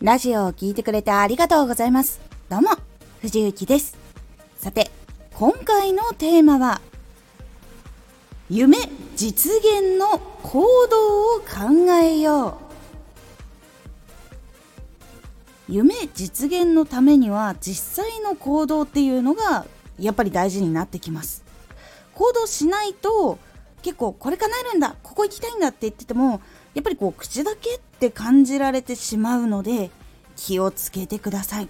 ラジオを聴いてくれてありがとうございます。どうも、藤幸です。さて、今回のテーマは、夢実現の行動を考えよう。夢実現のためには実際の行動っていうのがやっぱり大事になってきます。行動しないと結構これ叶えるんだここ行きたいんだって言っててもやっぱりこう口だけって感じられてしまうので気をつけてください。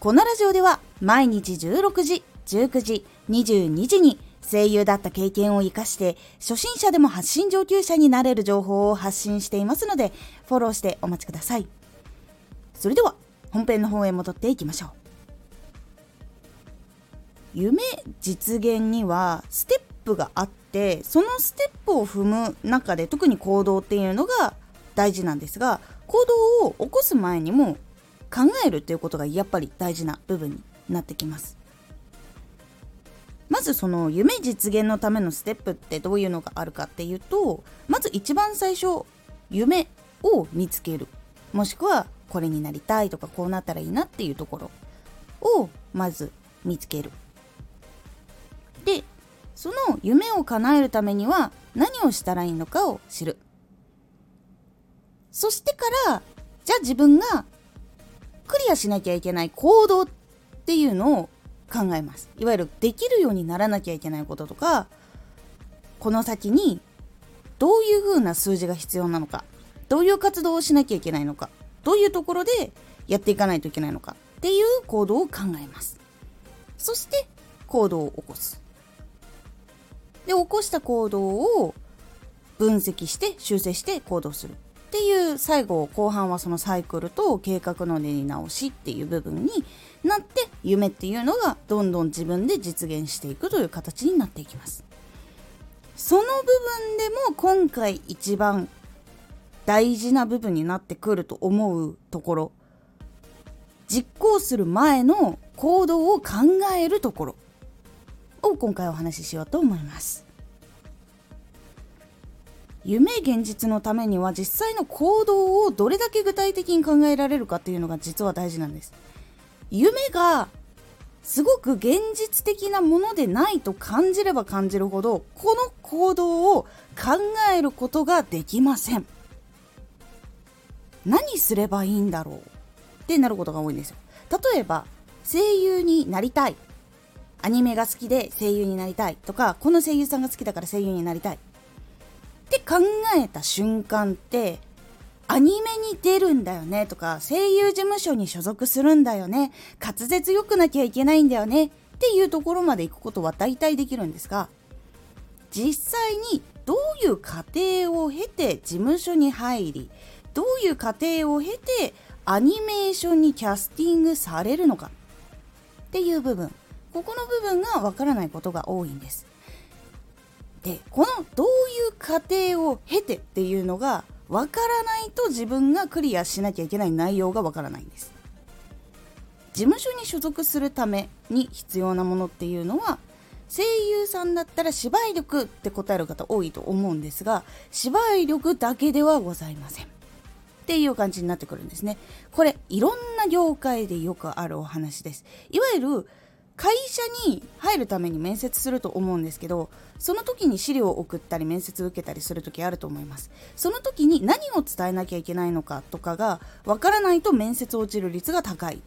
このラジオでは毎日16時19時22時に声優だった経験を生かして初心者でも発信上級者になれる情報を発信していますのでフォローしてお待ちください。それでは本編の方へ戻っていきましょう。夢実現にはステップがあってそのステップを踏む中で特に行動っていうのが大事なんですが行動を起こす前にも考えるっていうことがやっぱり大事な部分になってきます。まずその夢実現のためのステップってどういうのがあるかっていうとまず一番最初夢を見つける。もしくはこれになりたいとかこうなったらいいなっていうところをまず見つける。でその夢を叶えるためには何をしたらいいのかを知る。そしてからじゃあ自分がクリアしなきゃいけない行動っていうのを考えます。いわゆるできるようにならなきゃいけないこととかこの先にどういう風な数字が必要なのかどういう活動をしなきゃいけないのかどういうところでやっていかないといけないのかっていう行動を考えます。そして行動を起こす。で起こした行動を分析して修正して行動するっていう最後後半はそのサイクルと計画の練り直しっていう部分になって夢っていうのがどんどん自分で実現していくという形になっていきます。その部分でも今回一番大事な部分になってくると思うところ。実行する前の行動を考えるところ。を今回お話ししようと思います。夢現実のためには実際の行動をどれだけ具体的に考えられるかっていうのが実は大事なんです。夢がすごく現実的なものでないと感じれば感じるほどこの行動を考えることができません。何すればいいんだろうってなることが多いんですよ。例えば声優になりたい。アニメが好きで声優になりたいとかこの声優さんが好きだから声優になりたい。って考えた瞬間ってアニメに出るんだよねとか声優事務所に所属するんだよね滑舌良くなきゃいけないんだよねっていうところまで行くことは大体できるんですが実際にどういう過程を経て事務所に入りどういう過程を経てアニメーションにキャスティングされるのかっていう部分。ここの部分がわからないことが多いんです。でこのどういう過程を経てっていうのがわからないと自分がクリアしなきゃいけない内容がわからないんです。事務所に所属するために必要なものっていうのは声優さんだったら芝居力って答える方多いと思うんですが芝居力だけではございません。っていう感じになってくるんですね。これいろんな業界でよくあるお話です。いわゆる会社に入るために面接すると思うんですけどその時に資料を送ったり面接受けたりする時あると思います。その時に何を伝えなきゃいけないのかとかがわからないと面接落ちる率が高い。っ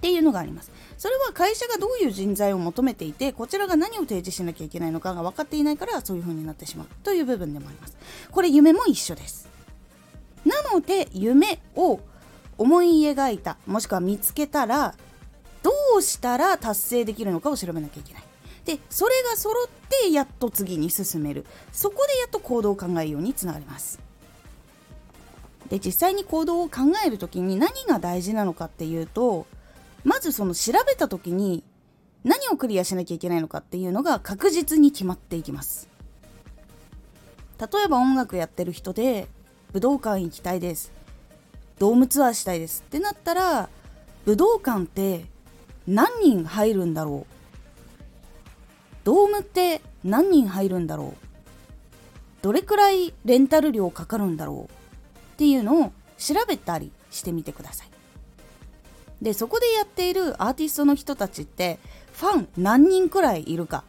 ていうのがあります。それは会社がどういう人材を求めていてこちらが何を提示しなきゃいけないのかが分かっていないからそういう風になってしまう。という部分でもあります。これ夢も一緒です。なので夢を思い描いたもしくは見つけたらどうしたら達成できるのかを調べなきゃいけない。でそれが揃ってやっと次に進める。そこでやっと行動を考えるようにつながります。で実際に行動を考える時に何が大事なのかっていうとまずその調べた時に何をクリアしなきゃいけないのかっていうのが確実に決まっていきます。例えば音楽やってる人で武道館行きたいです。ドームツアーしたいですってなったら武道館って何人入るんだろう？ドームって何人入るんだろう？どれくらいレンタル料かかるんだろう？っていうのを調べたりしてみてください。でそこでやっているアーティストの人たちってファン何人くらいいるか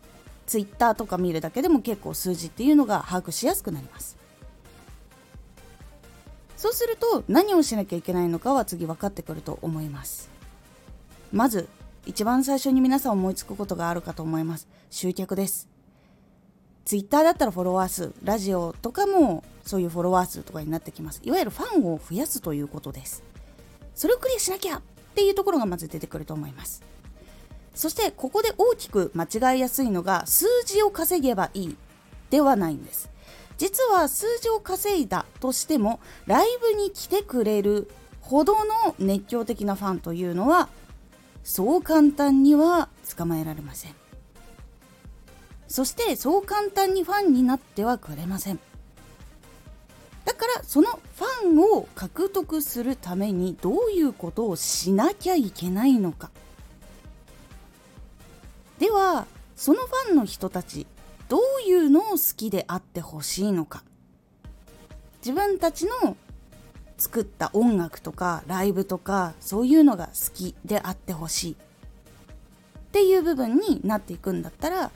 Twitter とか見るだけでも結構数字っていうのが把握しやすくなります。そうすると何をしなきゃいけないのかは次分かってくると思います。まず一番最初に皆さん思いつくことがあるかと思います。集客です。ツイッターだったらフォロワー数ラジオとかもそういうフォロワー数とかになってきます。いわゆるファンを増やすということです。それをクリアしなきゃっていうところがまず出てくると思います。そしてここで大きく間違いやすいのが数字を稼げばいいではないんです。実は数字を稼いだとしてもライブに来てくれるほどの熱狂的なファンというのはそう簡単には捕まえられません。そしてそう簡単にファンになってはくれません。だからそのファンを獲得するためにどういうことをしなきゃいけないのか。ではそのファンの人たちどういうのを好きであってほしいのか。自分たちの作った音楽とかライブとかそういうのが好きであってほしい。っていう部分になっていくんだったら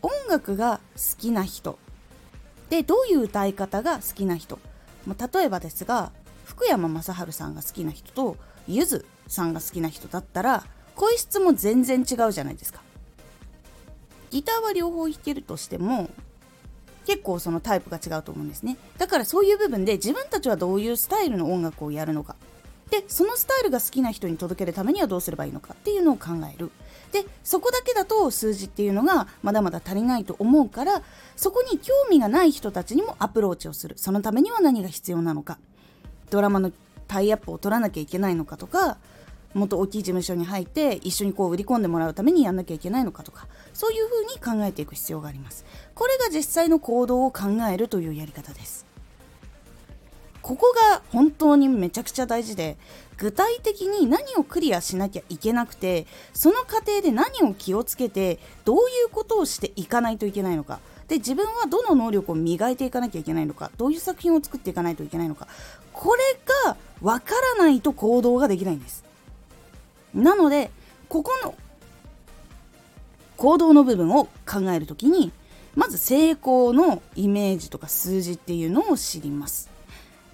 音楽が好きな人。でどういう歌い方が好きな人。例えばですが福山雅治さんが好きな人とゆずさんが好きな人だったら声質も全然違うじゃないですか。ギターは両方弾けるとしても結構そのタイプが違うと思うんですね。だからそういう部分で自分たちはどういうスタイルの音楽をやるのか。でそのスタイルが好きな人に届けるためにはどうすればいいのかっていうのを考える。でそこだけだと数字っていうのがまだまだ足りないと思うからそこに興味がない人たちにもアプローチをする。そのためには何が必要なのか。ドラマのタイアップを取らなきゃいけないのかとかもっと大きい事務所に入って一緒にこう売り込んでもらうためにやんなきゃいけないのかとかそういうふうに考えていく必要があります。これが実際の行動を考えるというやり方です。ここが本当にめちゃくちゃ大事で具体的に何をクリアしなきゃいけなくてその過程で何を気をつけてどういうことをしていかないといけないのか。で自分はどの能力を磨いていかなきゃいけないのか。どういう作品を作っていかないといけないのか。これがわからないと行動ができないんです。なのでここの行動の部分を考える時にまず成功のイメージとか数字っていうのを知ります。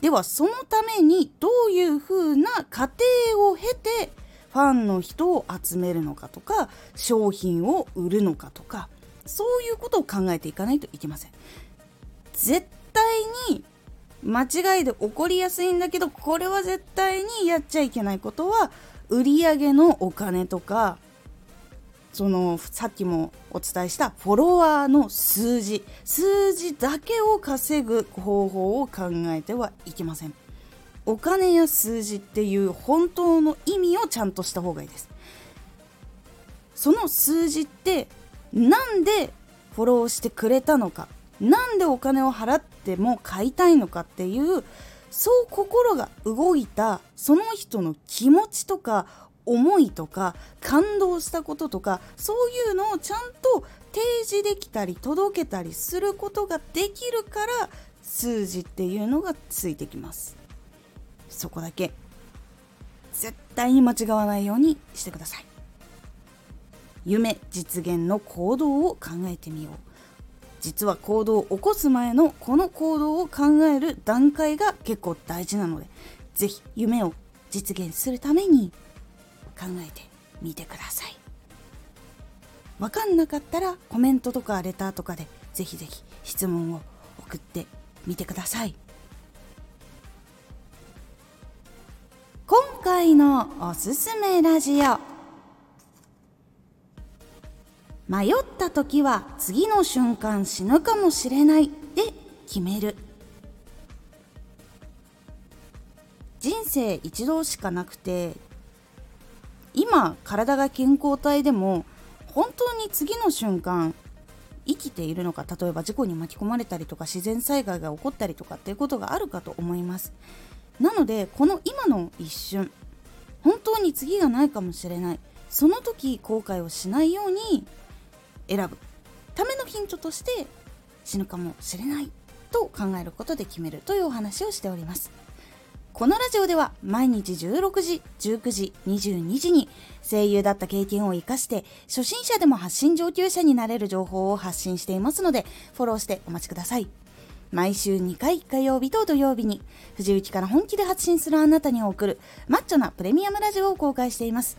ではそのためにどういうふうな過程を経てファンの人を集めるのかとか商品を売るのかとかそういうことを考えていかないといけません。絶対に間違いで起こりやすいんだけどこれは絶対にやっちゃいけないことは売上のお金とかそのさっきもお伝えしたフォロワーの数字。数字だけを稼ぐ方法を考えてはいけません。お金や数字っていう本当の意味をちゃんとした方がいいです。その数字ってなんでフォローしてくれたのか。なんでお金を払っても買いたいのかっていうそう心が動いたその人の気持ちとか思いとか感動したこととかそういうのをちゃんと提示できたり届けたりすることができるから数字っていうのがついてきます。そこだけ。絶対に間違わないようにしてください。夢実現の行動を考えてみよう。実は行動を起こす前のこの行動を考える段階が結構大事なので是非夢を実現するために考えてみてください。分かんなかったらコメントとかレターとかでぜひぜひ質問を送ってみてください。今回のおすすめラジオ。迷った時は次の瞬間死ぬかもしれないで決める。人生一度しかなくて今体が健康体でも本当に次の瞬間生きているのか例えば事故に巻き込まれたりとか自然災害が起こったりとかっていうことがあるかと思います。なのでこの今の一瞬本当に次がないかもしれない。その時後悔をしないように選ぶためのヒントとして死ぬかもしれないと考えることで決めるというお話をしておりますこのラジオでは毎日16時、19時、22時に声優だった経験を活かして初心者でも発信上級者になれる情報を発信していますのでフォローしてお待ちください。毎週2回火曜日と土曜日に藤雪から本気で発信するあなたに送るマッチョなプレミアムラジオを公開しています